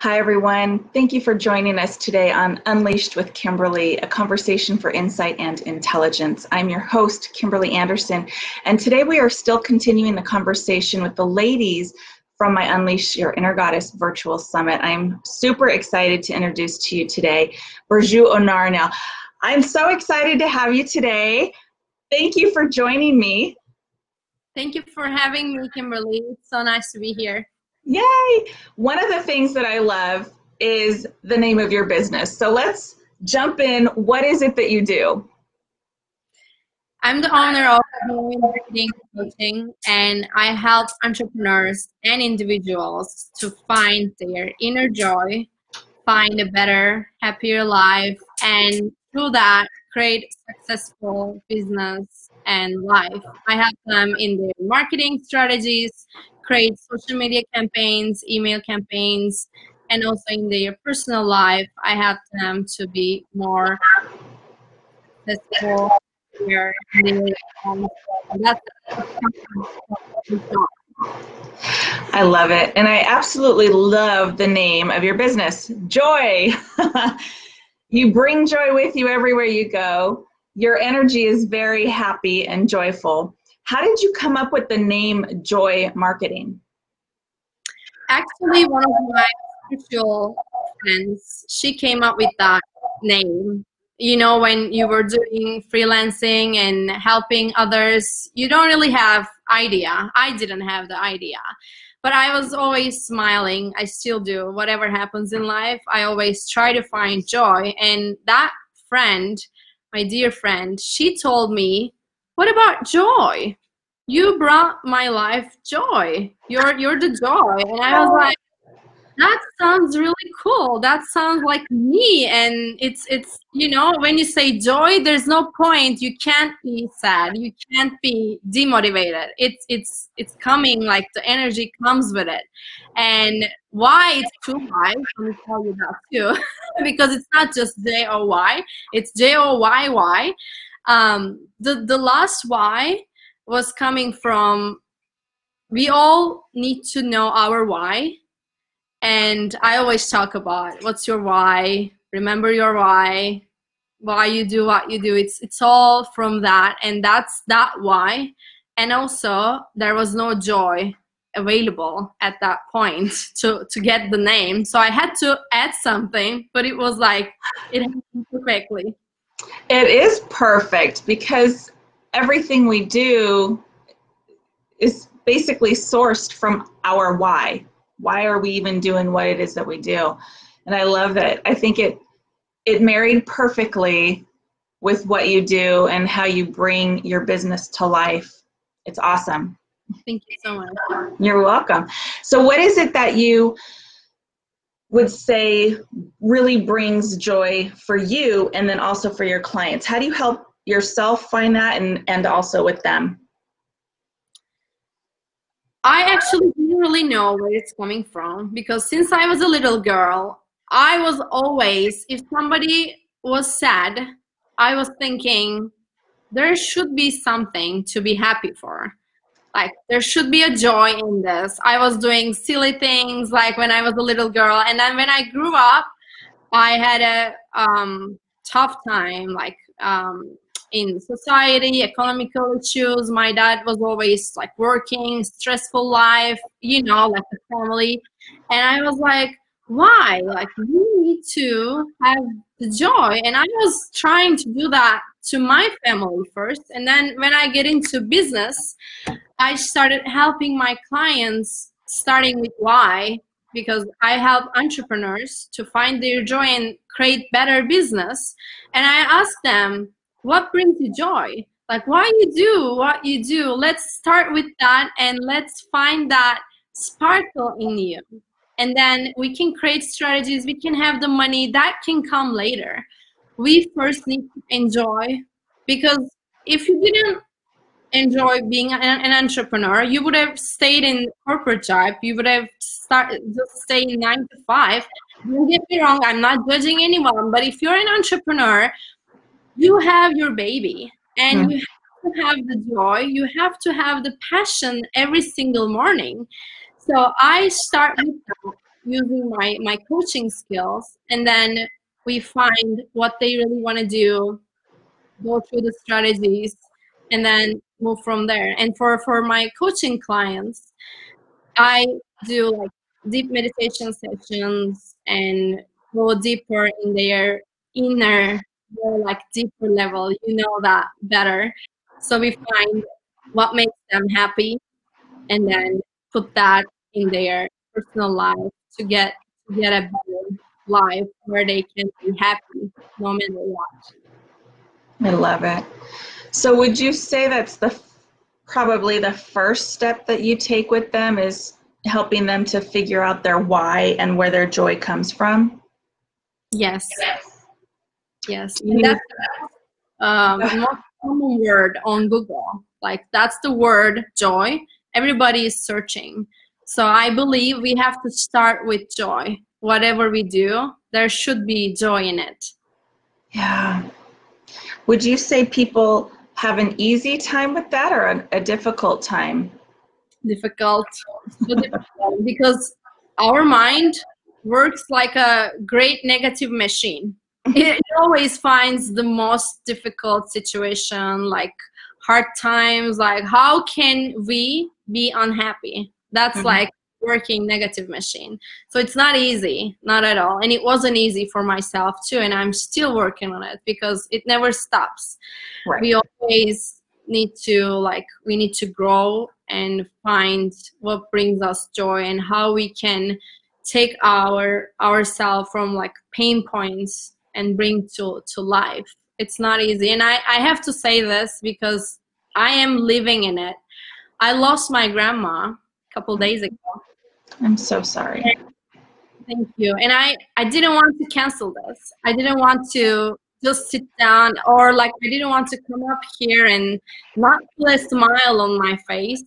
Hi, everyone. Thank you for joining us today on Unleashed with Kimberly, a conversation for insight and intelligence. I'm your host, Kimberly Anderson, and today we are still continuing the conversation with the ladies from my Unleash Your Inner Goddess virtual summit. I'm super excited to introduce to you today Burju Onarnel. I'm so excited to have you today. Thank you for joining me. Thank you for having me, Kimberly. It's so nice to be here. Yay! One of the things that I love is the name of your business. So let's jump in. What is it that you do? I'm the owner of Marketing Coaching, and I help entrepreneurs and individuals to find their inner joy, find a better, happier life, and through that, create successful business and life. I help them in their marketing strategies, create social media campaigns, email campaigns, and also in their personal life, I help them to be more successful. I love it. And I absolutely love the name of your business, Joy. you bring joy with you everywhere you go. Your energy is very happy and joyful. How did you come up with the name Joy Marketing? Actually, one of my spiritual friends, she came up with that name. You know, when you were doing freelancing and helping others, you don't really have idea. I didn't have the idea. But I was always smiling. I still do. Whatever happens in life, I always try to find joy. And that friend, my dear friend, she told me what about joy? You brought my life joy. You're you're the joy. And I was like, that sounds really cool. That sounds like me. And it's it's you know, when you say joy, there's no point. You can't be sad. You can't be demotivated. It's it's it's coming like the energy comes with it. And why it's too high, let me tell you that too. because it's not just J O Y, it's J O Y Y um, the the last why was coming from we all need to know our why. And i always talk about what's your why? Remember your why. Why you do what you do. It's it's all from that. And that's that why. And also there was no joy available at that point to to get the name. So i had to add something but it was like it happened perfectly. It is perfect because everything we do is basically sourced from our why. Why are we even doing what it is that we do? And I love that. I think it it married perfectly with what you do and how you bring your business to life. It's awesome. Thank you so much. You're welcome. So what is it that you would say really brings joy for you and then also for your clients? How do you help yourself find that and, and also with them? I actually didn't really know where it's coming from because since I was a little girl, I was always, if somebody was sad, I was thinking there should be something to be happy for. Like there should be a joy in this. I was doing silly things like when i was a little girl. And then when i grew up i had a um, tough time like um, in society economical issues. My dad was always like working stressful life you know like the family. And i was like why? Like we need to have the joy. And i was trying to do that to my family first. And then when i get into business I started helping my clients starting with why because I help entrepreneurs to find their joy and create better business. And I ask them, what brings you joy? Like why you do what you do. Let's start with that and let's find that sparkle in you. And then we can create strategies, we can have the money that can come later. We first need to enjoy because if you didn't enjoy being an, an, entrepreneur you would have stayed in corporate job you would have started just stayed nine to five don't get me wrong i'm not judging anyone but if you're an entrepreneur you have your baby and mm. you have to have the joy you have to have the passion every single morning so i start with using my my coaching skills and then we find what they really want to do go through the strategies and then move from there and for for my coaching clients i do like deep meditation sessions and go deeper in their inner more like deeper level you know that better. So we find what makes them happy and then put that in their personal life to get to get a better life where they can be happy no matter what i love it. So would you say that's the probably the first step that you take with them is helping them to figure out their why and where their joy comes from? Yes yes. That's um, the most common word on google. Like that's the word joy. Everybody is searching. So i believe we have to start with joy. Whatever we do there should be joy in it. Yeah. Would you say people have an easy time with that or a, a difficult time? Difficult. So difficult. Because our mind works like a great negative machine. It always finds the most difficult situation, like hard times, like how can we be unhappy? That's mm-hmm. like working negative machine. So it's not easy, not at all. And it wasn't easy for myself too. And I'm still working on it because it never stops. Right. We always need to like we need to grow and find what brings us joy and how we can take our ourselves from like pain points and bring to to life it's not easy and i i have to say this because i am living in it i lost my grandma a couple days ago I'm so sorry. Thank you. And I, I didn't want to cancel this. I didn't want to just sit down or like I didn't want to come up here and not put a smile on my face.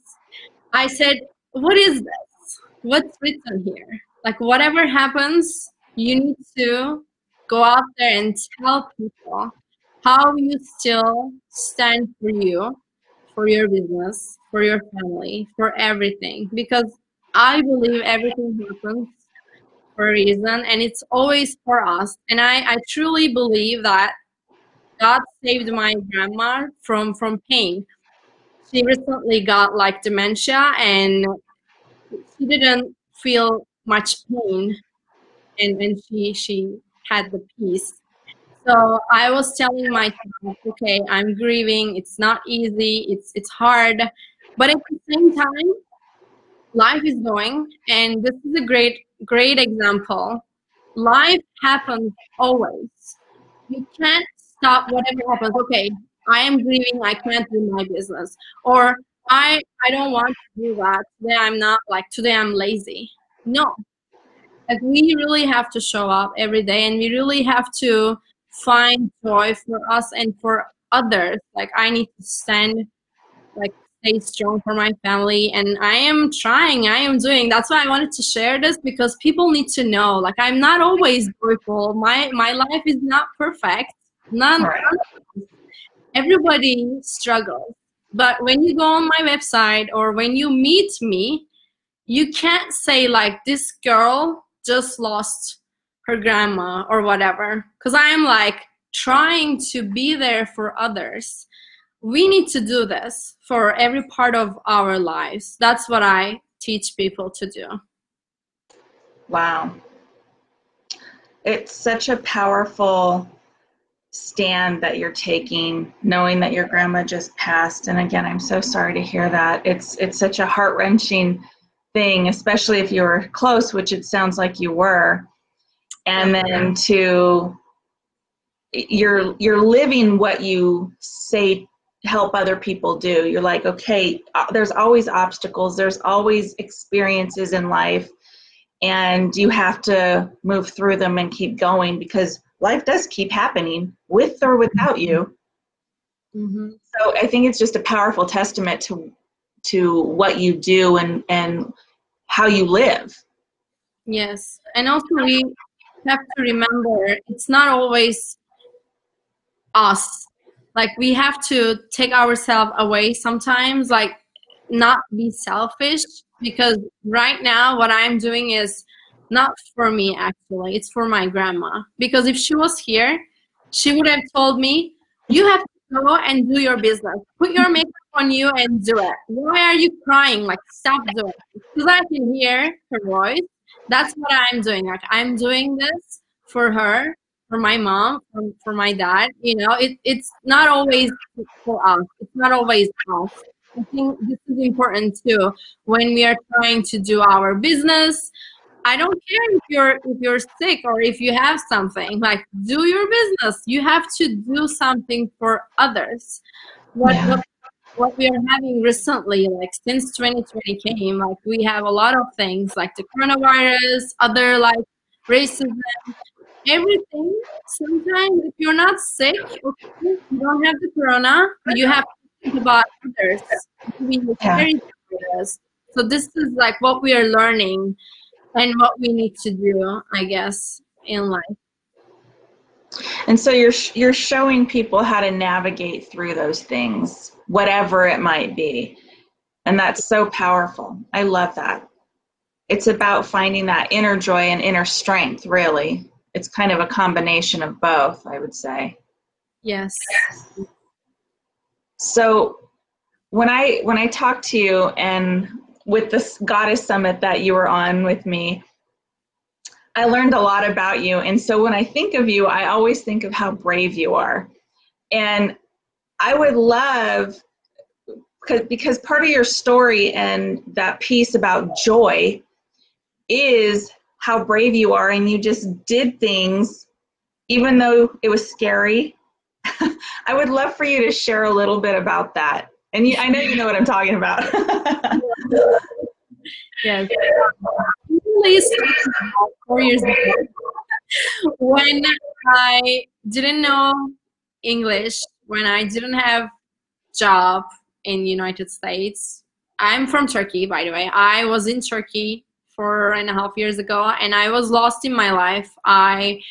I said, What is this? What's written here? Like, whatever happens, you need to go out there and tell people how you still stand for you, for your business, for your family, for everything. Because I believe everything happens for a reason and it's always for us. And I, I truly believe that God saved my grandma from from pain. She recently got like dementia and she didn't feel much pain and, and she she had the peace. So I was telling myself, okay, I'm grieving, it's not easy, it's it's hard, but at the same time life is going. And this is a great great example. Life happens always. You can't stop whatever happens. Okay i am grieving. I can't do my business. Or i i don't want to do that. Today i'm not like today i'm lazy. No like we really have to show up every day and we really have to find joy for us and for others. Like i need to stand like stay strong for my family and i am trying i am doing. That's why i wanted to share this because people need to know. Like i'm not always joyful. My my life is not perfect. None right. everybody struggles. But when you go on my website or when you meet me you can't say like this girl just lost her grandma or whatever because i am like trying to be there for others we need to do this for every part of our lives. That's what I teach people to do. Wow. It's such a powerful stand that you're taking knowing that your grandma just passed and again I'm so sorry to hear that. It's it's such a heart-wrenching thing especially if you were close which it sounds like you were and then to you're you're living what you say help other people do. You're like, okay, uh, there's always obstacles, there's always experiences in life, and you have to move through them and keep going because life does keep happening with or without you. Mm-hmm. So I think it's just a powerful testament to to what you do and and how you live. Yes, and also we have to remember it's not always us. Like we have to take ourselves away sometimes like not be selfish because right now what i'm doing is not for me actually. It's for my grandma. Because if she was here she would have told me you have to go and do your business. Put your makeup on you and do it why are you crying? Like stop doing it because i can hear her voice. That's what i'm doing. Like i'm doing this for her for my mom for, for my dad. You know it, it's not always for us. It's not always us. I think this is important too. When we are trying to do our business I don't care if you're if you're sick or if you have something. Like do your business. You have to do something for others. What yeah. what, what we are having recently, like since 2020 came, like we have a lot of things like the coronavirus, other like racism, everything. Sometimes if you're not sick, okay, you don't have the corona, you have to think about others. Yeah. So this is like what we are learning and what we need to do, I guess, in life. And so you're you're showing people how to navigate through those things, whatever it might be. And that's so powerful. I love that. It's about finding that inner joy and inner strength, really. It's kind of a combination of both, I would say. Yes. So when I when I talk to you and with this goddess summit that you were on with me, I learned a lot about you. And so when I think of you, I always think of how brave you are. And I would love, because part of your story and that piece about joy is how brave you are. And you just did things, even though it was scary. I would love for you to share a little bit about that. And you, I know you know what I'm talking about. yes. Four years ago, when I didn't know English, when I didn't have job in United States. I'm from Turkey, by the way. I was in Turkey four and a half years ago, and I was lost in my life. I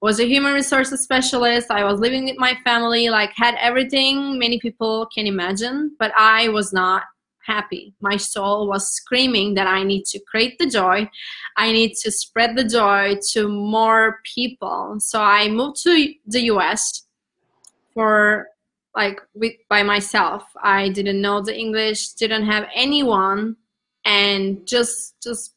was a human resources specialist. I was living with my family, like had everything many people can imagine, but I was not happy. My soul was screaming that I need to create the joy. I need to spread the joy to more people. So I moved to the US for like with by myself. I didn't know the English, didn't have anyone and just just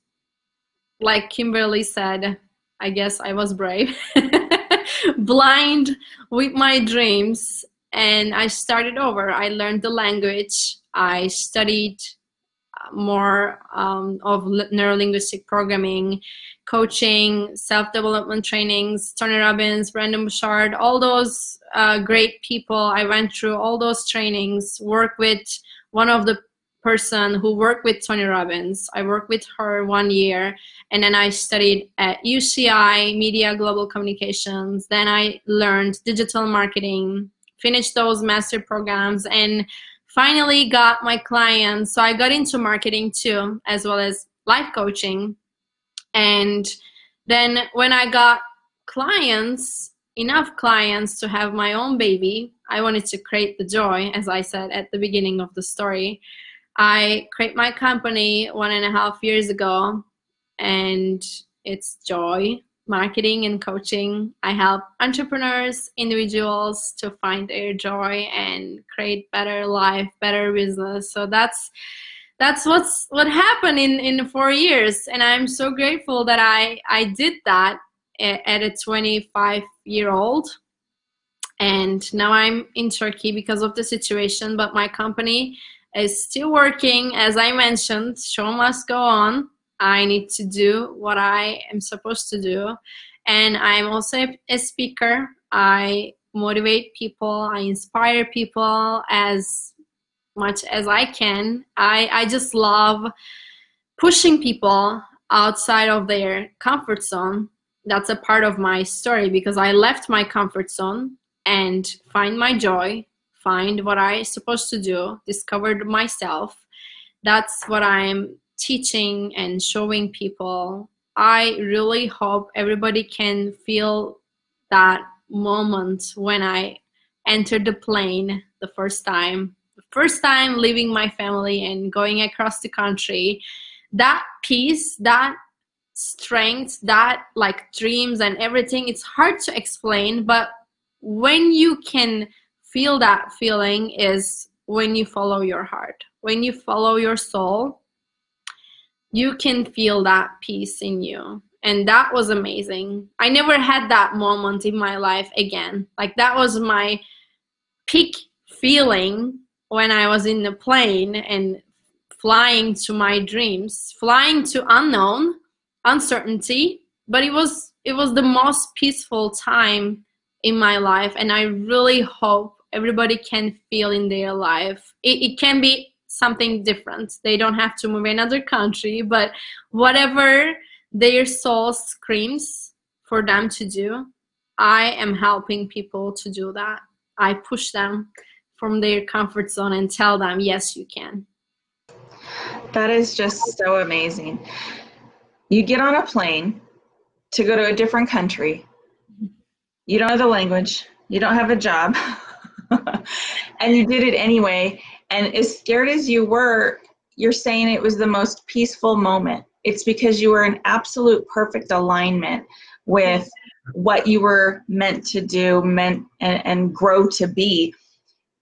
like Kimberly said, I guess I was brave, blind with my dreams, and I started over. I learned the language. I studied uh, more um, of neurolinguistic programming, coaching, self-development trainings, Tony Robbins, Brendon Burchard, all those uh, great people. I went through all those trainings, worked with one of the person who worked with Tony Robbins. I worked with her one year and then I studied at UCI, Media Global Communications. Then I learned digital marketing, finished those master programs and finally got my clients. So I got into marketing too, as well as life coaching. And then when I got clients, enough clients to have my own baby, I wanted to create the joy, as I said at the beginning of the story. I create my company one and a half years ago, and it's Joy Marketing and Coaching. I help entrepreneurs, individuals to find their joy and create better life, better business. So that's that's what's what happened in in four years, and I'm so grateful that I I did that at a 25 year old and now i'm in turkey because of the situation but my company is still working. As I mentioned, show must go on. I need to do what I am supposed to do. And I'm also a speaker. I motivate people, I inspire people as much as I can. I, I just love pushing people outside of their comfort zone. That's a part of my story because I left my comfort zone and find my joy find what I supposed to do, discovered myself. That's what I'm teaching and showing people. I really hope everybody can feel that moment when I entered the plane the first time. The first time leaving my family and going across the country. That peace, that strength that like dreams and everything it's hard to explain but when you can feel that feeling is when you follow your heart when you follow your soul you can feel that peace in you. And that was amazing. I never had that moment in my life again. Like that was my peak feeling when i was in the plane and flying to my dreams flying to unknown uncertainty but it was it was the most peaceful time in my life and i really hope everybody can feel in their life. It, it can be something different they don't have to move another country but whatever their soul screams for them to do i am helping people to do that i push them from their comfort zone and tell them yes you can that is just so amazing you get on a plane to go to a different country. You don't know the language. You don't have a job. and you did it anyway. And as scared as you were, you're saying it was the most peaceful moment. It's because you were in absolute perfect alignment with what you were meant to do, meant and, and grow to be.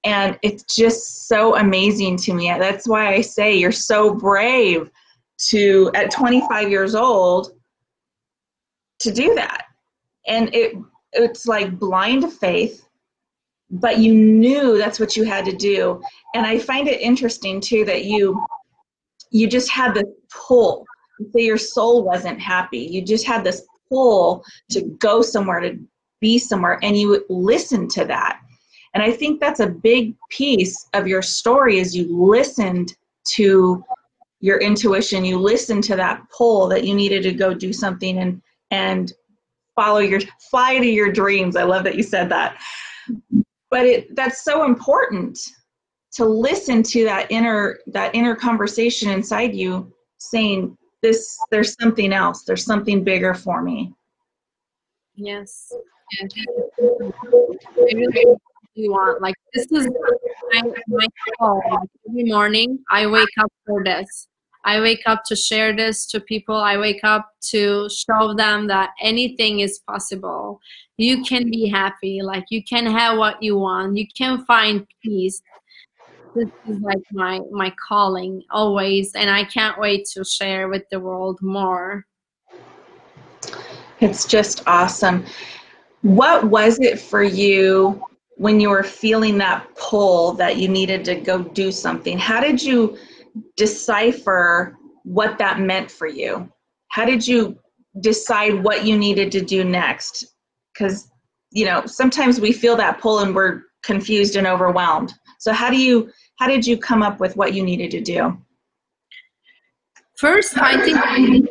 And it's just so amazing to me. That's why I say you're so brave to at 25 years old to do that and it it's like blind faith but you knew that's what you had to do. And i find it interesting too that you you just had this pull. Say your soul wasn't happy. You just had this pull to go somewhere to be somewhere and you listened to that. And i think that's a big piece of your story is you listened to your intuition. You listened to that pull that you needed to go do something and and follow your fly to your dreams. I love that you said that but it that's so important to listen to that inner that inner conversation inside you saying this there's something else there's something bigger for me yes. You want like this is my, my goal. every morning i wake up for this I wake up to share this to people. I wake up to show them that anything is possible. You can be happy. Like you can have what you want. You can find peace. This is like my my calling always, and I can't wait to share with the world more. It's just awesome. What was it for you when you were feeling that pull that you needed to go do something? How did you? Decipher what that meant for you? How did you decide what you needed to do next? Because, you know, sometimes we feel that pull and we're confused and overwhelmed. So how do you how did you come up with what you needed to do? First, I think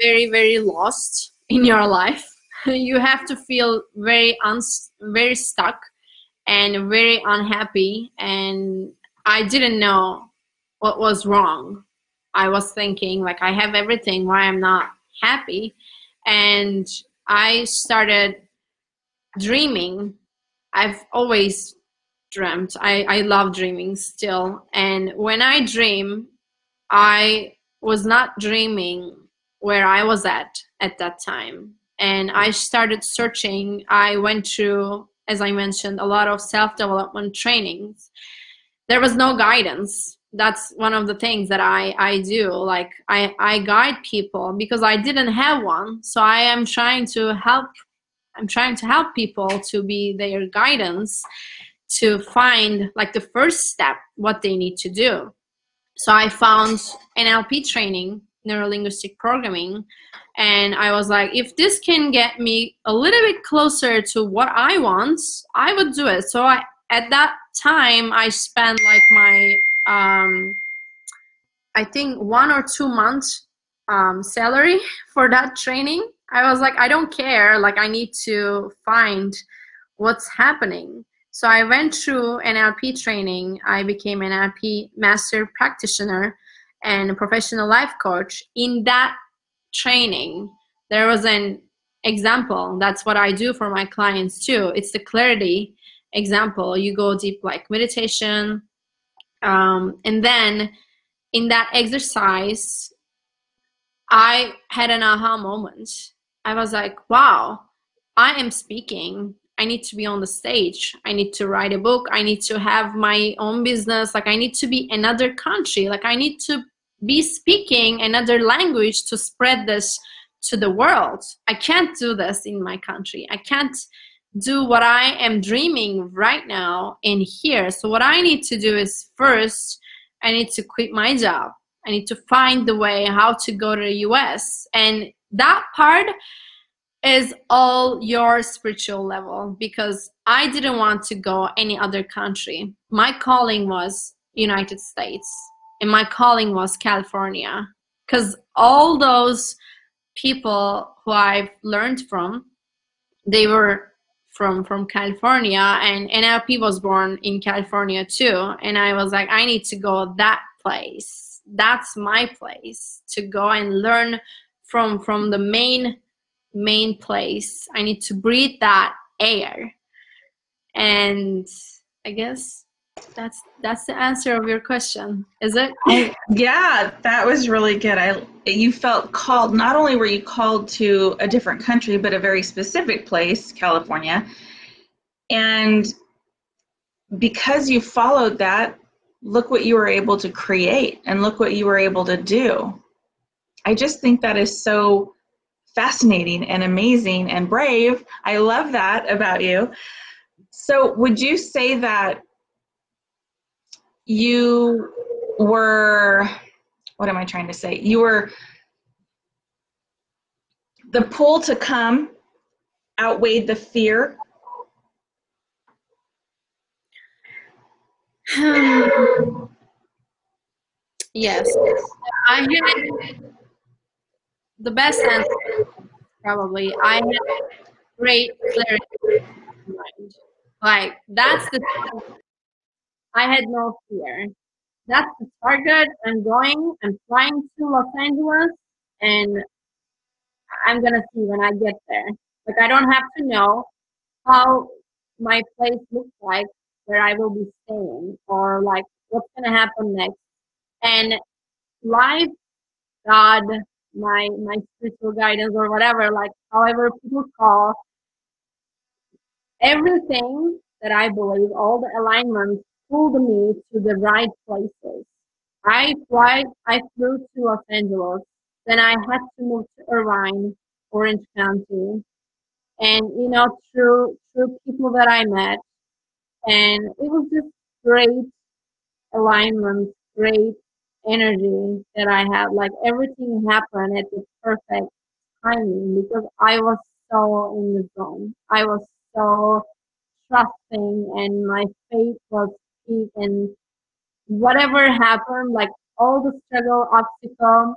very very lost in your life. you have to feel very uns very stuck and very unhappy and I didn't know what was wrong. I was thinking like I have everything, why I'm not happy? And I started dreaming. I've always dreamt. I, I love dreaming still. And when I dream, I was not dreaming where I was at at that time. And I started searching. I went through, as I mentioned, a lot of self development trainings. There was no guidance that's one of the things that i i do like i i guide people because i didn't have one. So i am trying to help i'm trying to help people to be their guidance to find like the first step what they need to do. So i found nlp training neurolinguistic programming and i was like if this can get me a little bit closer to what i want i would do it. So i at that time i spent like my um, I think one or two months um, salary for that training. I was like, I don't care. Like, I need to find what's happening. So I went through NLP training. I became an NLP master practitioner and a professional life coach. In that training, there was an example. That's what I do for my clients too. It's the clarity example. You go deep like meditation, um, and then in that exercise, I had an aha moment. I was like, wow, I am speaking. I need to be on the stage. I need to write a book. I need to have my own business. Like, I need to be another country. Like, I need to be speaking another language to spread this to the world. I can't do this in my country. I can't do what I am dreaming right now in here. So, what I need to do is first, I need to quit my job. I need to find the way how to go to the US. And that part is all your spiritual level because I didn't want to go any other country. My calling was United States and my calling was California because all those people who I've learned from they were from from California and NLP was born in California too and I was like I need to go that place. That's my place to go and learn from from the main main place. I need to breathe that air. And i guess that's that's the answer of your question is it yeah that was really good i you felt called not only were you called to a different country but a very specific place california and because you followed that look what you were able to create and look what you were able to do i just think that is so fascinating and amazing and brave. I love that about you. So, would you say that you were, what am I trying to say? You were, the pull to come outweighed the fear? yes. I had the best answer probably I had great clarity. Like that's the I had no fear. That's the target. I'm going. I'm flying to Los Angeles, and I'm gonna see when I get there. Like I don't have to know how my place looks like where I will be staying or like what's gonna happen next. And life, God, my my spiritual guidance or whatever, like however people call everything that I believe, all the alignments pulled me to the right places. I fly, I flew to Los Angeles, then I had to move to Irvine, Orange County, and you know through through people that I met, and it was just great alignment, great energy that I had. Like everything happened at the perfect timing because I was so in the zone. I was so trusting and my faith was and whatever happened, like all the struggle, obstacle,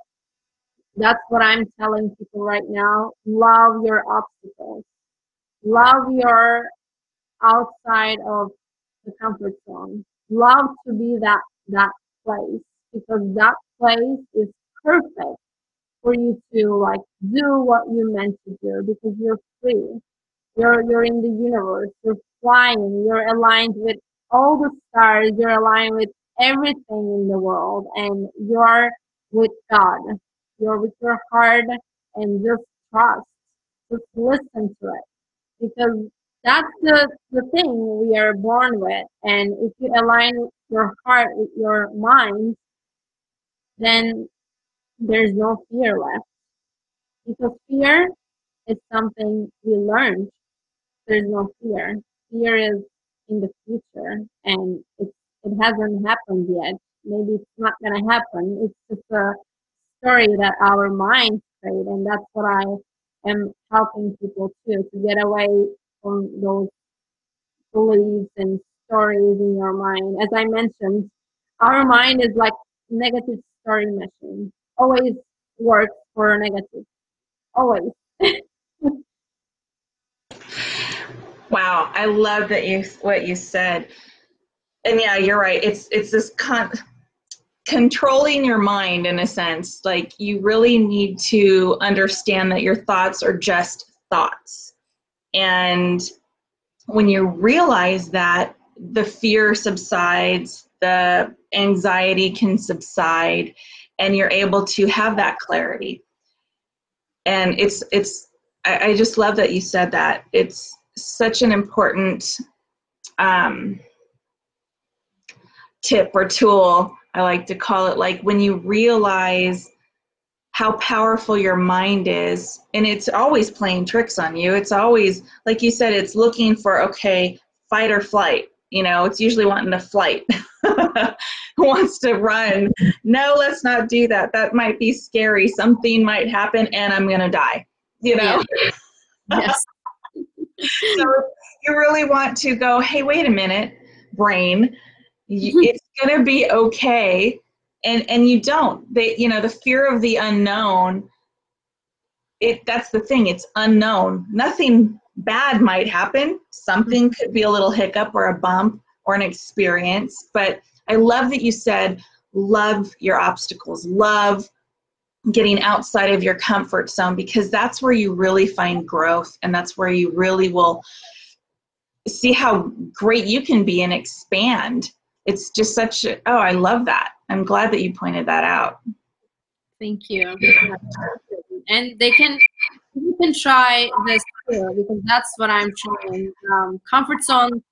that's what I'm telling people right now. Love your obstacles. Love your outside of the comfort zone. Love to be that that place because that place is perfect for you to like do what you meant to do because you're free. You're you're in the universe. You're flying. You're aligned with all the stars. You're aligned with everything in the world, and you're with God. You're with your heart, and just trust. Just listen to it, because that's the the thing we are born with. And if you align your heart with your mind, then there's no fear left. Because fear is something we learned. There's no fear. Fear is in the future and it, it hasn't happened yet. Maybe it's not going to happen. It's just a story that our minds create. And that's what I am helping people to, to get away from those beliefs and stories in your mind. As I mentioned, our mind is like negative story machine. Always works for negative. Always. wow, I love that you what you said. And yeah, you're right. It's it's this con- controlling your mind in a sense. Like you really need to understand that your thoughts are just thoughts. And when you realize that, the fear subsides, the anxiety can subside and you're able to have that clarity. and it's it's I, I just love that you said that it's such an important um, tip or tool i like to call it like when you realize how powerful your mind is and it's always playing tricks on you. It's always like you said it's looking for okay fight or flight you know? It's usually wanting to flight. Wants to run? No let's not do that. That might be scary. Something might happen and i'm gonna die you know? Yes so you really want to go hey wait a minute brain mm-hmm. it's gonna be okay and and you don't. They you know the fear of the unknown it that's the thing it's unknown. Nothing bad might happen. Something mm-hmm. could be a little hiccup or a bump or an experience but i love that you said love your obstacles love getting outside of your comfort zone because that's where you really find growth and that's where you really will see how great you can be and expand. It's just such a, oh i love that. I'm glad that you pointed that out. Thank you. And they can you can try this too because that's what i'm trying. Um, comfort zone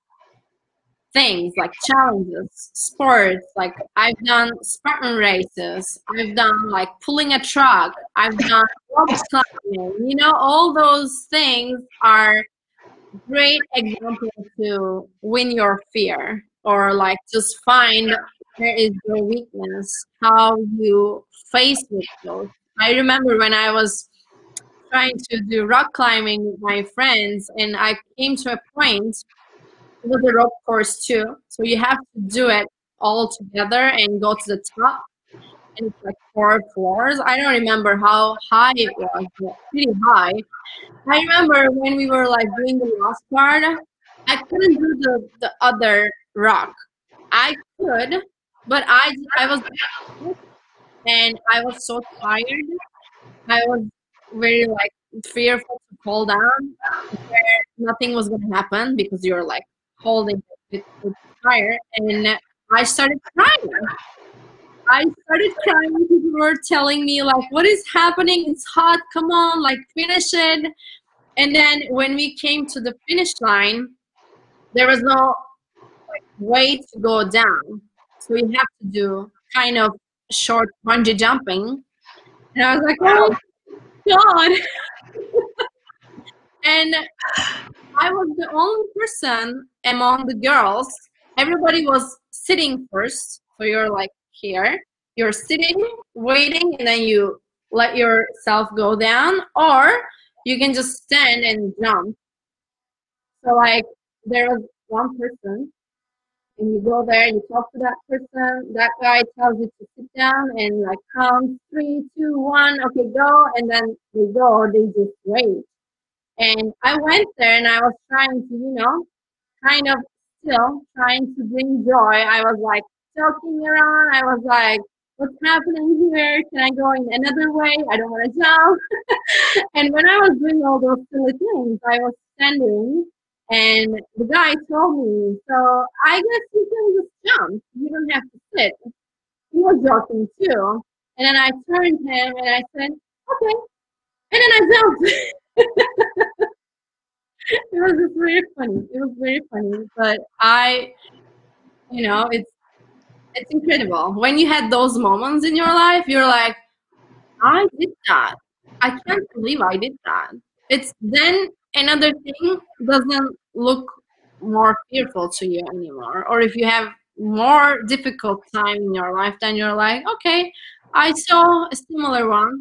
things like challenges sports like i've done spartan races i've done like pulling a truck i've done rock climbing you know all those things are great examples to win your fear or like just find where is your weakness, how you face it. I remember when I was trying to do rock climbing with my friends and I came to a point it was a rope course too. So you have to do it all together and go to the top. And it's like four floors. I don't remember how high it was, but pretty high. I remember when we were like doing the last part, I couldn't do the, the other rock. I could, but I I was and I was so tired. I was very like fearful to fall down where nothing was gonna happen because you're like holding it with fire and I started crying. I started crying. People were telling me like, "What is happening? It's hot. Come on, like finish it." And then when we came to the finish line, there was no like way to go down. So you have to do kind of short bungee jumping. And I was like, oh God. and I was the only person among the girls. Everybody was sitting first. So you're like here. You're sitting, waiting, and then you let yourself go down, or you can just stand and jump. So like there was one person and you go there and you talk to that person. That guy tells you to sit down and like count three, two, one, okay, go, and then they go they just wait. And I went there and I was trying to, you know, kind of still trying to bring joy. I was like joking around. I was like, what's happening here? Can I go in another way? I don't want to jump. and when I was doing all those silly things, I was standing and the guy told me, so I guess you can just jump. You don't have to sit. He was joking too. And then I turned him and I said, okay. And then I jumped. it was just very funny. It was very funny. But I, you know, it's it's incredible. When you had those moments in your life, you're like, I did that. I can't believe I did that. It's then another thing doesn't look more fearful to you anymore or if you have more difficult time in your life then you're like okay i saw a similar one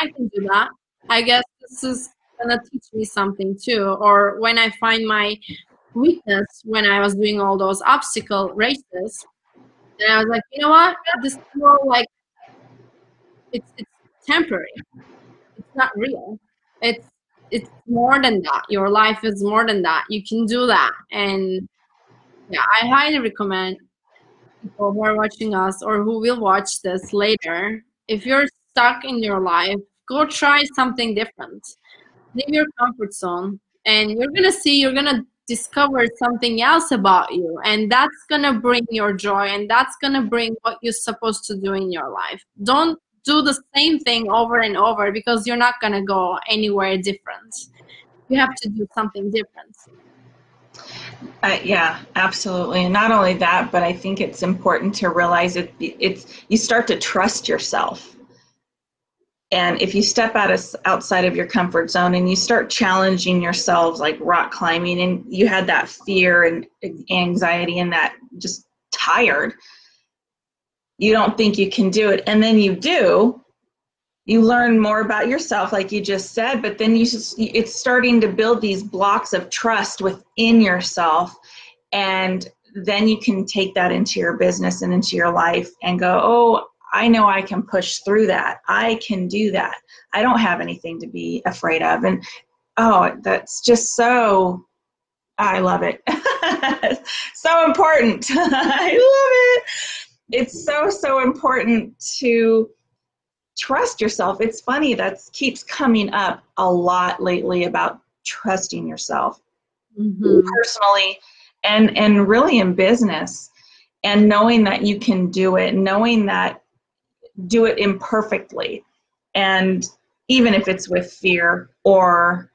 i can do that i guess this is gonna teach me something too. Or when i find my weakness when i was doing all those obstacle races and i was like you know what? This is more like it's, it's temporary. It's not real. It's it's more than that. Your life is more than that. You can do that. And yeah i highly recommend people who are watching us or who will watch this later if you're stuck in your life go try something different leave your comfort zone and you're gonna see you're gonna discover something else about you and that's gonna bring your joy and that's gonna bring what you're supposed to do in your life don't do the same thing over and over because you're not to go anywhere different you have to do something different uh, yeah, absolutely. And not only that, but I think it's important to realize it. It's you start to trust yourself. And if you step out of, outside of your comfort zone and you start challenging yourselves, like rock climbing, and you had that fear and anxiety and that just tired, you don't think you can do it, and then you do, you learn more about yourself like you just said but then you just, it's starting to build these blocks of trust within yourself. And then you can take that into your business and into your life and go oh i know i can push through that. I can do that. I don't have anything to be afraid of. And oh that's just so i love it. So important. I love it. It's so so important to trust yourself. It's funny that keeps coming up a lot lately about trusting yourself mm-hmm. personally and and really in business and knowing that you can do it, knowing that do it imperfectly. And even if it's with fear or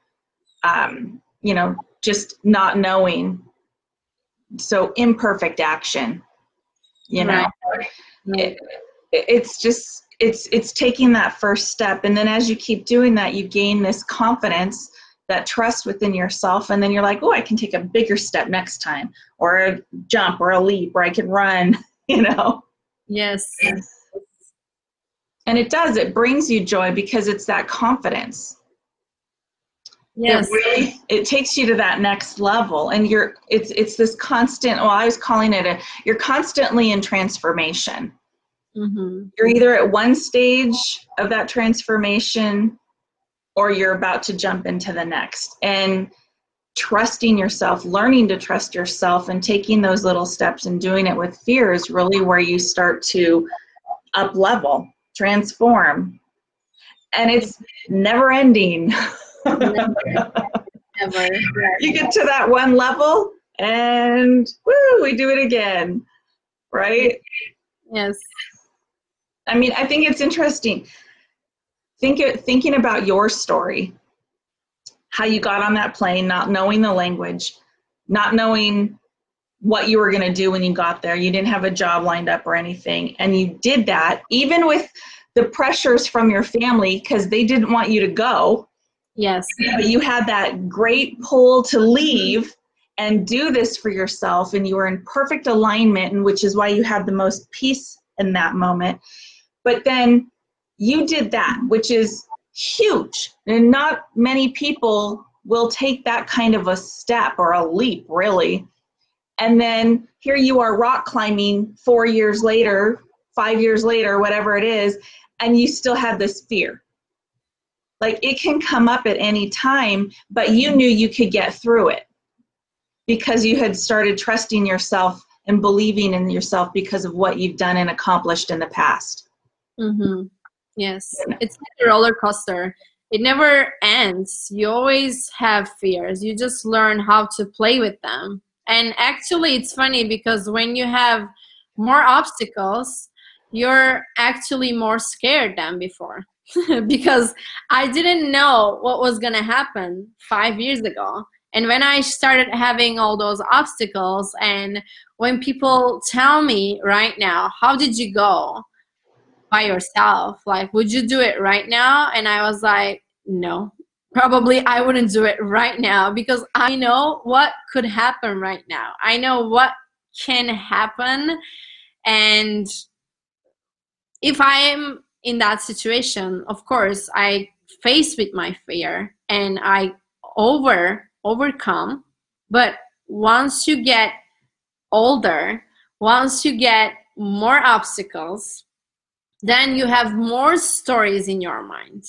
um, you know just not knowing. So imperfect action you know? Right. it, it's just it's it's taking that first step. And then as you keep doing that you gain this confidence that trust within yourself. And then you're like oh i can take a bigger step next time or a jump or a leap or i can run you know? Yes and it does it brings you joy because it's that confidence yes it really it takes you to that next level and you're it's it's this constant well i was calling it a you're constantly in transformation Mm-hmm. You're either at one stage of that transformation or you're about to jump into the next. And trusting yourself, learning to trust yourself, and taking those little steps and doing it with fear is really where you start to up level, transform. And it's never ending. Never. never. You get to that one level and woo, we do it again. Right? Yes. I mean, I think it's interesting. Think thinking about your story, how you got on that plane, not knowing the language, not knowing what you were going to do when you got there. You didn't have a job lined up or anything, and you did that even with the pressures from your family because they didn't want you to go. Yes. But you had that great pull to leave and do this for yourself, and you were in perfect alignment, and which is why you had the most peace in that moment. But then you did that, which is huge. And not many people will take that kind of a step or a leap, really. And then here you are rock climbing four years later, five years later, whatever it is, and you still have this fear. Like it can come up at any time, but you knew you could get through it because you had started trusting yourself and believing in yourself because of what you've done and accomplished in the past. Mm-hmm. Yes, it's like a roller coaster. It never ends. You always have fears. You just learn how to play with them. And actually, it's funny because when you have more obstacles, you're actually more scared than before. because I didn't know what was going to happen five years ago. And when I started having all those obstacles, and when people tell me right now, How did you go? by yourself like would you do it right now and i was like no probably i wouldn't do it right now because i know what could happen right now. I know what can happen. And if i am in that situation of course i face with my fear and i over overcome. But once you get older once you get more obstacles then you have more stories in your mind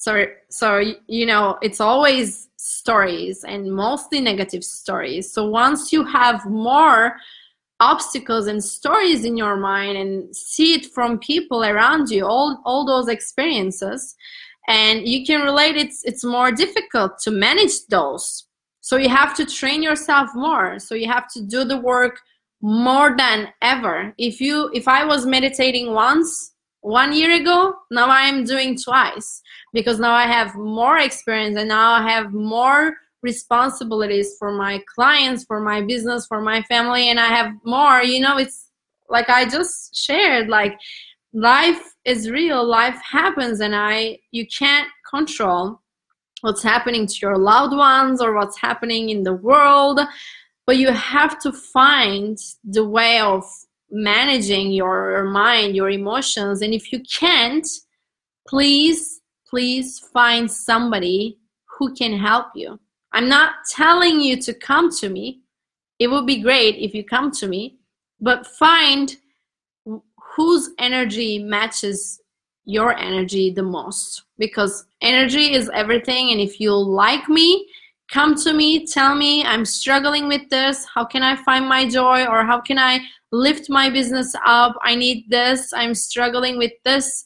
so so you know it's always stories and mostly negative stories. So once you have more obstacles and stories in your mind and see it from people around you all all those experiences and you can relate it's it's more difficult to manage those. So you have to train yourself more. So you have to do the work more than ever. If you if i was meditating once one year ago now i am doing twice because now i have more experience and now i have more responsibilities for my clients for my business for my family and i have more you know it's like i just shared like life is real life happens and i you can't control what's happening to your loved ones or what's happening in the world but you have to find the way of managing your mind your emotions and if you can't please please find somebody who can help you. I'm not telling you to come to me. It would be great if you come to me but find whose energy matches your energy the most because energy is everything and if you like me come to me tell me i'm struggling with this. How can i find my joy? Or how can i lift my business up? I need this. I'm struggling with this.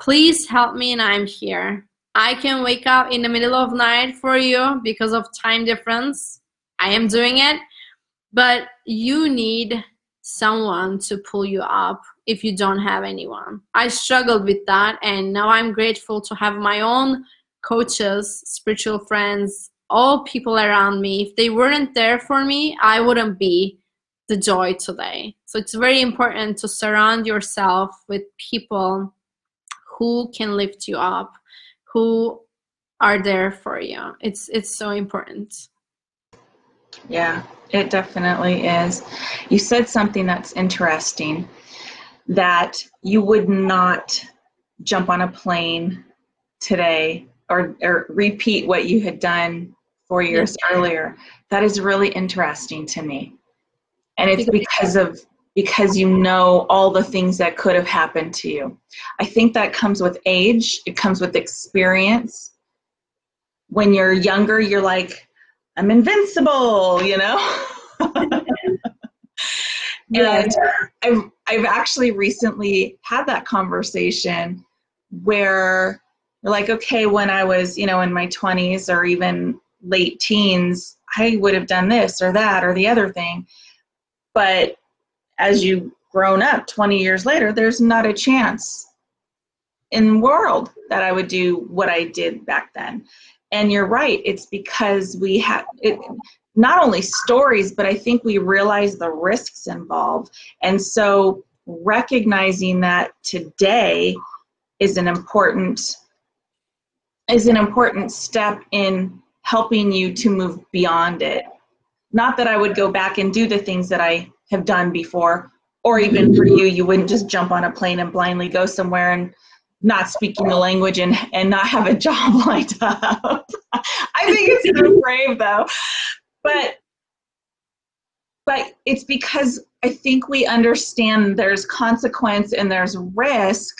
Please help me and i'm here. I can wake up in the middle of night for you because of time difference. I am doing it. But you need someone to pull you up if you don't have anyone. I struggled with that, and now I'm grateful to have my own coaches, spiritual friends, all people around me. If they weren't there for me, I wouldn't be the joy today. So it's very important to surround yourself with people who can lift you up, who are there for you. It's it's so important. Yeah, it definitely is. You said something that's interesting that you would not jump on a plane today or, or repeat what you had done four years earlier. That is really interesting to me. And it's because of because you know all the things that could have happened to you. I think that comes with age, it comes with experience. When you're younger, you're like, I'm invincible, you know? and I've, I've actually recently had that conversation where you're like, okay, when I was, you know, in my 20s or even late teens, I would have done this or that or the other thing. But as you grown up 20 years later, there's not a chance in the world that I would do what I did back then and you're right it's because we have it not only stories but i think we realize the risks involved and so recognizing that today is an important is an important step in helping you to move beyond it not that i would go back and do the things that i have done before or even for you you wouldn't just jump on a plane and blindly go somewhere and not speaking the language and, and not have a job lined up. I think it's so brave though. But but it's because I think we understand there's consequence and there's risk,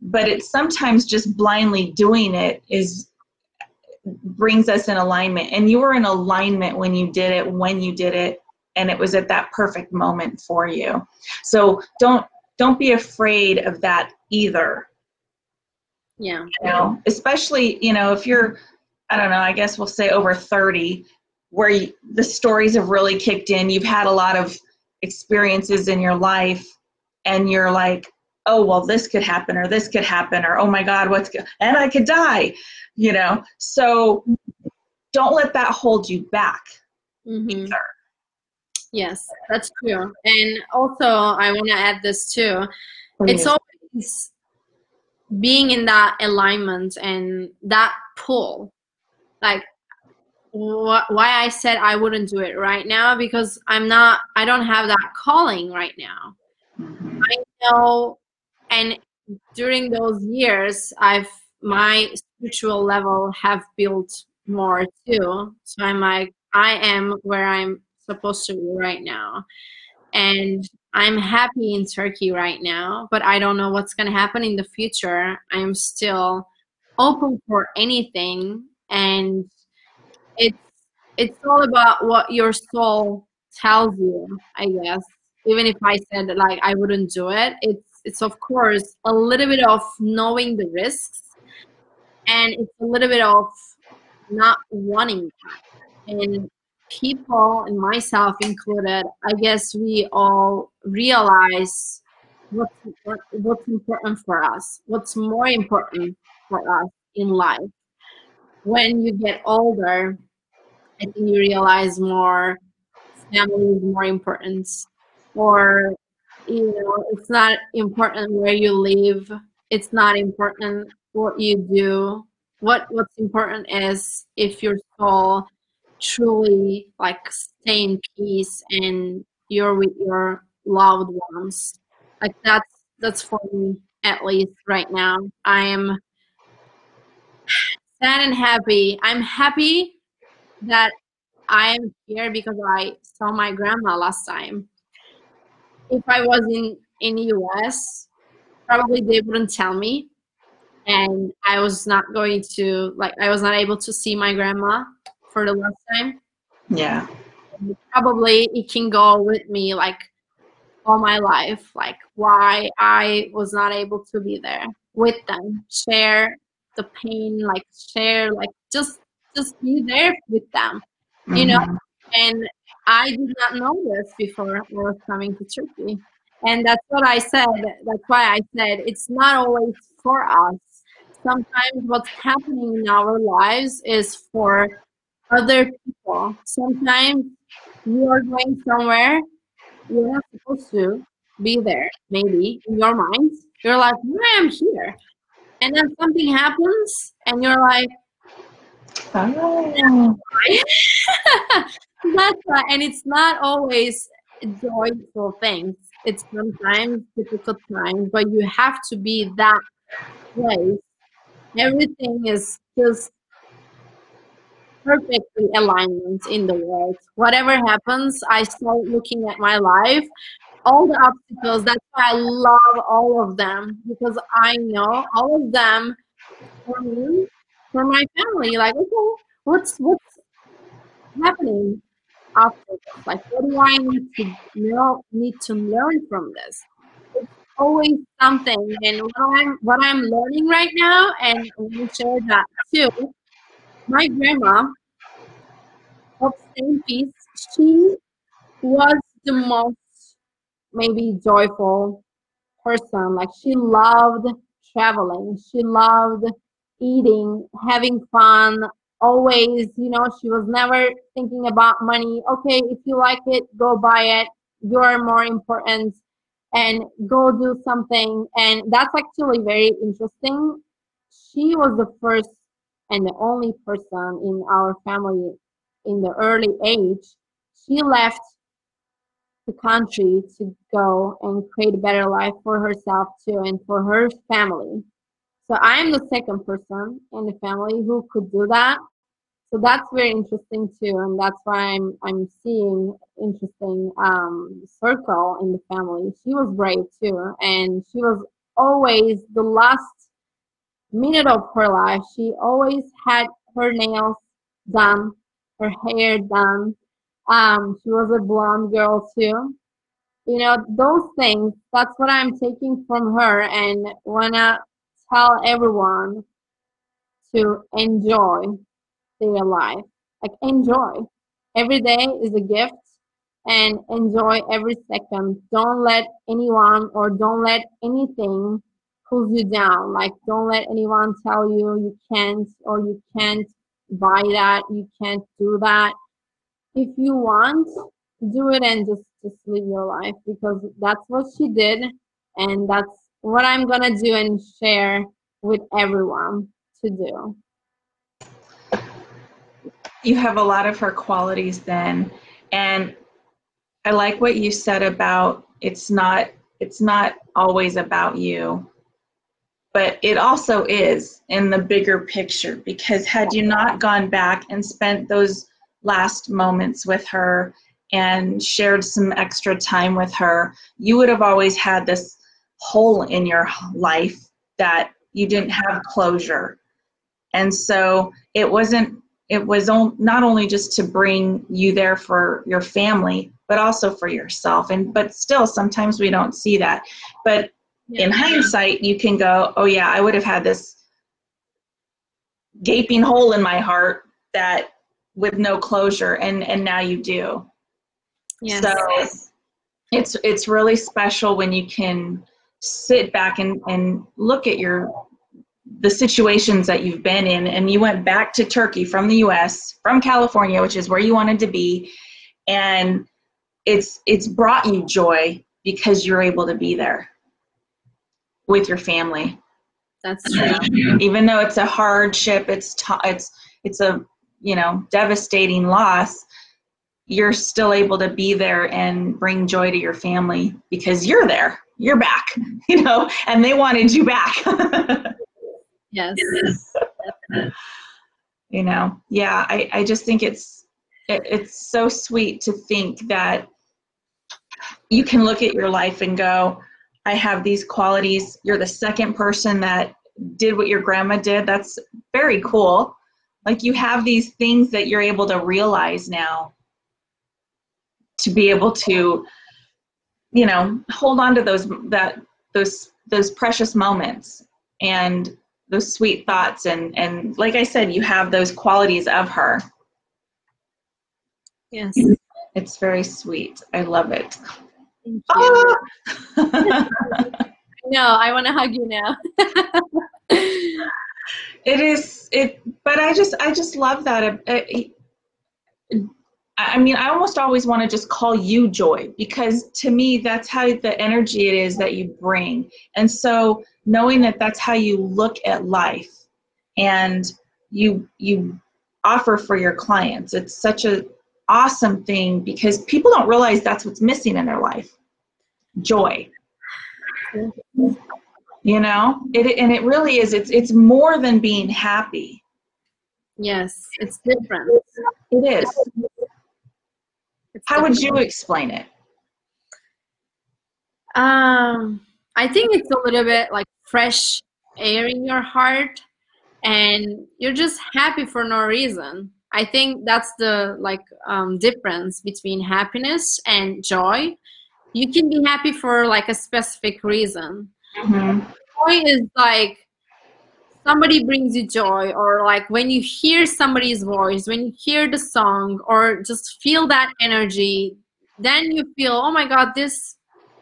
but it's sometimes just blindly doing it is brings us in alignment. And you were in alignment when you did it, when you did it, and it was at that perfect moment for you. So don't don't be afraid of that either yeah. You know, especially, you know, if you're, I don't know, I guess we'll say over 30, where you, the stories have really kicked in, you've had a lot of experiences in your life, and you're like, oh, well, this could happen, or this could happen, or oh my God, what's, go-? and I could die, you know? So don't let that hold you back mm-hmm. either. Yes, that's true. And also, I want to add this too. It's always being in that alignment and that pull like wh- why i said i wouldn't do it right now because i'm not i don't have that calling right now i know and during those years i've my spiritual level have built more too so i'm like i am where i'm supposed to be right now and I'm happy in Turkey right now, but I don't know what's going to happen in the future. I'm still open for anything and it's it's all about what your soul tells you, I guess. Even if I said like I wouldn't do it, it's it's of course a little bit of knowing the risks and it's a little bit of not wanting that. And people and myself included i guess we all realize what's what, what's important for us, what's more important for us in life. When you get older, I think you realize more family is more important, or you know, it's not important where you live. It's not important what you do. What what's important is if your soul truly like stay in peace and you're with your loved ones. Like that's that's for me at least right now. I am sad and happy. I'm happy that I am here because I saw my grandma last time. If I was in in US, probably they wouldn't tell me, and I was not going to like I was not able to see my grandma for the last time. Yeah. Probably it can go with me like all my life, like why I was not able to be there with them, share the pain, like share, like just just be there with them, you know. Mhm. And I did not know this before I was coming to Turkey, and that's what I said. That's why I said it's not always for us. Sometimes what's happening in our lives is for other people. Sometimes you are going somewhere you're not supposed to be there, maybe in your mind. You're like, why am here? And then something happens and you're like, Oh. That's why. And it's not always joyful things. It's sometimes difficult times, but you have to be that place. Everything is just perfectly alignment in the world. Whatever happens, I start looking at my life, all the obstacles. That's why I love all of them because I know all of them for me, for my family. Like, okay, what's what's happening after this? Like, what do I need to know? Need to learn from this? It's always something, and what I'm what I'm learning right now, and I want to share that too my grandma of same peace, she was the most maybe joyful person. Like she loved traveling, she loved eating, having fun. Always, you know, she was never thinking about money. Okay, if you like it, go buy it. You're more important and go do something. And that's actually very interesting. She was the first and the only person in our family in the early age, she left the country to go and create a better life for herself too and for her family. So I am the second person in the family who could do that. So that's very interesting too, and that's why I'm I'm seeing interesting um, circle in the family. She was brave too, and she was always the last minute of her life, she always had her nails done, her hair done. Um, she was a blonde girl too. You know, those things, that's what I'm taking from her and wanna tell everyone to enjoy their life. Like enjoy. Every day is a gift and enjoy every second. Don't let anyone or don't let anything pull you down. Like, don't let anyone tell you you can't or you can't buy that, you can't do that. If you want, do it and just just live your life because that's what she did, and that's what I'm gonna do and share with everyone to do. You have a lot of her qualities then. And I like what you said about it's not it's not always about you but it also is in the bigger picture because had you not gone back and spent those last moments with her and shared some extra time with her, you would have always had this hole in your life that you didn't have closure. And so it wasn't, it was not only just to bring you there for your family, but also for yourself. And, but still, sometimes we don't see that. But in hindsight, you can go, oh, yeah, I would have had this gaping hole in my heart that with no closure and and now you do Yes. so it's it's really special when you can sit back and, and look at your the situations that you've been in and you went back to turkey from the us from california which is where you wanted to be and it's it's brought you joy because you're able to be there with your family That's true. even though it's a hardship it's t- it's it's a you know devastating loss you're still able to be there and bring joy to your family because you're there you're back you know and they wanted you back. Yes. you know yeah i, I just think it's it, it's so sweet to think that you can look at your life and go i have these qualities. You're the second person that did what your grandma did. That's very cool. Like you have these things that you're able to realize now to be able to you know hold on to those that those those precious moments and those sweet thoughts and and like i said you have those qualities of her Yes. it's very sweet i love it. Ah! No, I want to hug you now. it is it but i just i just love that I- I- i mean i almost always want to just call you joy because to me that's how the energy it is that you bring. And so knowing that that's how you look at life and you you offer for your clients it's such a awesome thing because people don't realize that's what's missing in their life. Joy. You know it and it really is it's it's more than being happy. Yes, it's different. it is how would you explain it Um, I think it's a little bit like fresh air in your heart, and you're just happy for no reason. I think that's the like um, difference between happiness and joy. You can be happy for like a specific reason. Mhm. Joy is like somebody brings you joy, or like when you hear somebody's voice, when you hear the song, or just feel that energy, then you feel, oh my god, this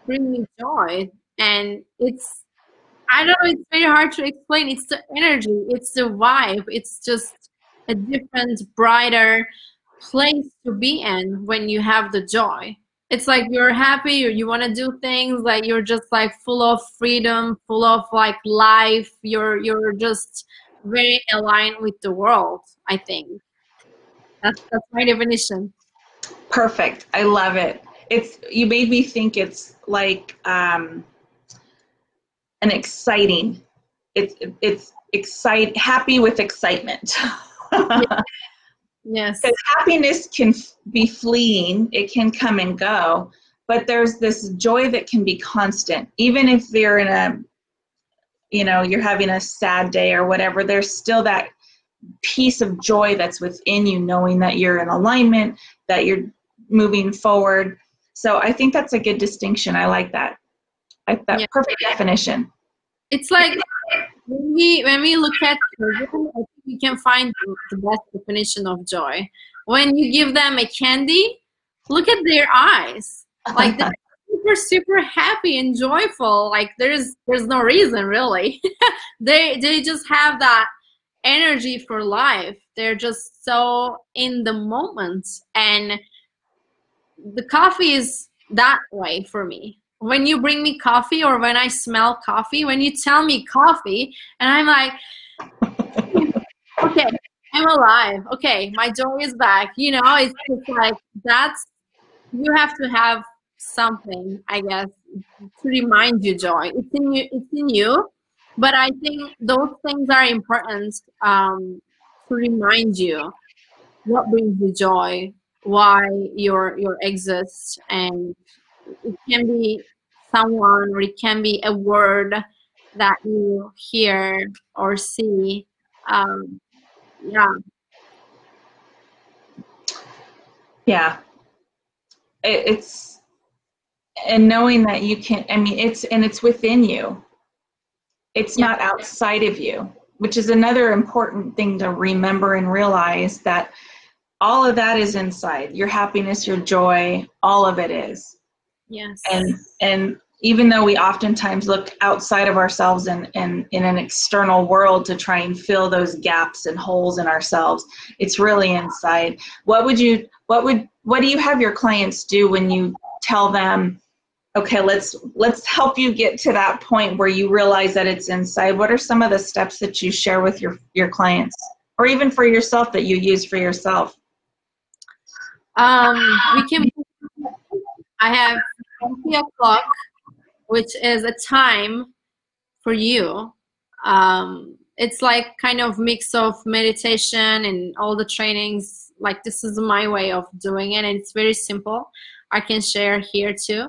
brings me joy. And it's, I don't know, it's very hard to explain. It's the energy, it's the vibe, it's just a different, brighter place to be in when you have the joy. It's like you're happy or you want to do things like you're just like full of freedom, full of like life. You're you're just very aligned with the world. I think that's that's my definition. perfect i love it it's you made me think it's like um an exciting it's it's excite happy with excitement Yes. because happiness can be fleeting it can come and go but there's this joy that can be constant. Even if you're in a you know you're having a sad day or whatever there's still that piece of joy that's within you knowing that you're in alignment that you're moving forward. So i think that's a good distinction. I like that. I, that Yeah. perfect definition. It's like when we when we look at children, I we can find the- best definition of joy. When you give them a candy, look at their eyes. Like they're super super happy and joyful. Like there's there's no reason really. they they just have that energy for life. They're just so in the moment and the coffee is that way for me when you bring me coffee or when I smell coffee, when you tell me coffee, and I'm like, I'm alive. Okay, my joy is back. You know, it's like that's you have to have something, I guess, to remind you joy. It's in you. It's in you. But I think those things are important um, to remind you what brings you joy, why your your exist, and it can be someone or it can be a word that you hear or see um, yeah Yeah. It, it's and knowing that you can I mean it's and it's within you. It's Yeah. not outside of you, which is another important thing to remember and realize that all of that is inside. Your happiness, your joy, all of it is. yes And and even though we oftentimes look outside of ourselves and, in an external world to try and fill those gaps and holes in ourselves, it's really inside. What would you, what would, what do you have your clients do when you tell them, okay, let's, let's help you get to that point where you realize that it's inside? What are some of the steps that you share with your, your clients or even for yourself that you use for yourself? Um, we can, I have 20 o'clock which is a time for you. Um, it's like kind of mix of meditation and all the trainings. Like this is my way of doing it, and it's very simple. I can share here too.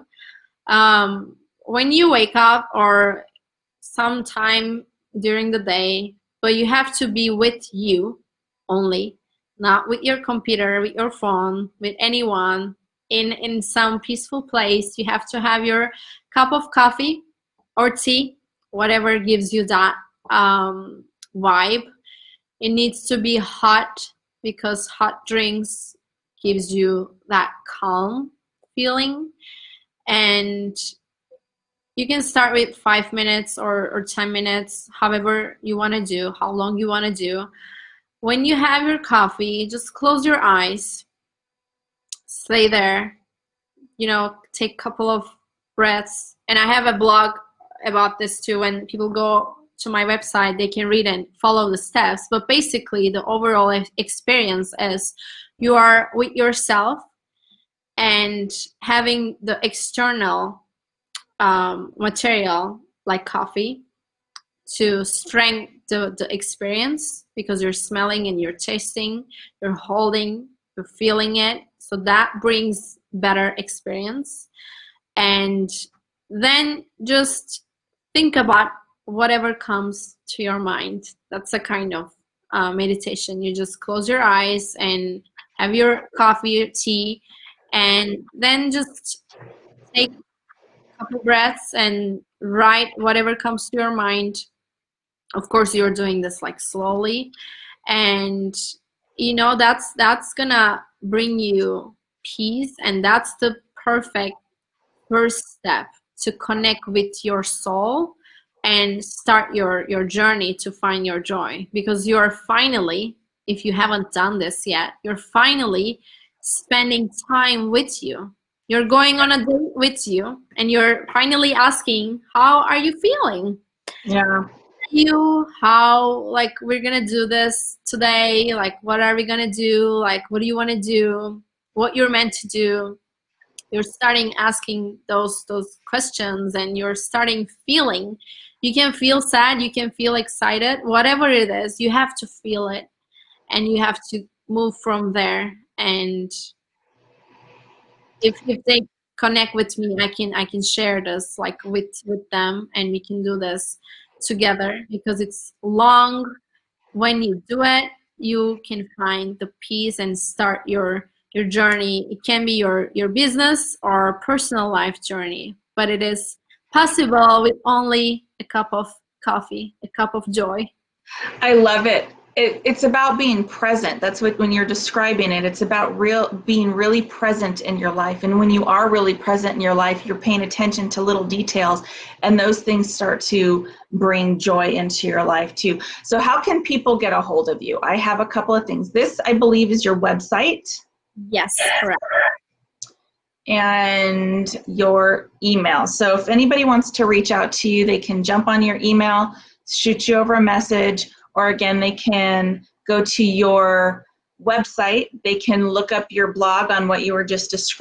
Um, when you wake up or sometime during the day, but you have to be with you only, not with your computer, with your phone, with anyone, in in some peaceful place. You have to have your cup of coffee or tea, whatever gives you that um, vibe. It needs to be hot because hot drinks gives you that calm feeling. And you can start with five minutes or, or 10 minutes, however you want to do, how long you want to do. When you have your coffee, just close your eyes, stay there, you know, take a couple of breaths. And I have a blog about this too. When people go to my website, they can read and follow the steps. But basically, the overall experience is you are with yourself and having the external um, material like coffee to strengthen the, the experience because you're smelling and you're tasting, you're holding, you're feeling it. So that brings better experience. And then just think about whatever comes to your mind. That's a kind of uh, meditation. You just close your eyes and have your coffee tea and then just take a couple breaths and write whatever comes to your mind. Of course you're doing this like slowly. And you know that's that's gonna bring you peace and that's the perfect first step to connect with your soul and start your your journey to find your joy. Because you're finally if you haven't done this yet you're finally spending time with you. You're going on a date with you and you're finally asking how are you feeling? Yeah you how like we're gonna do this today like what are we gonna do like what do you want to do what you're meant to do. You're starting asking those those questions and you're starting feeling. You can feel sad you can feel excited whatever it is you have to feel it and you have to move from there. And if if they connect with me i can i can share this like with with them and we can do this together because it's long when you do it you can find the peace and start your your journey. It can be your, your business or personal life journey, but it is possible with only a cup of coffee, a cup of joy. I love it. It. It's about being present. That's what when you're describing it, it's about real being really present in your life. And when you are really present in your life, you're paying attention to little details and those things start to bring joy into your life too. So how can people get a hold of you? I have a couple of things. This I believe is your website. Yes, correct. And your email. So if anybody wants to reach out to you, they can jump on your email, shoot you over a message, or again, they can go to your website. They can look up your blog on what you were just describing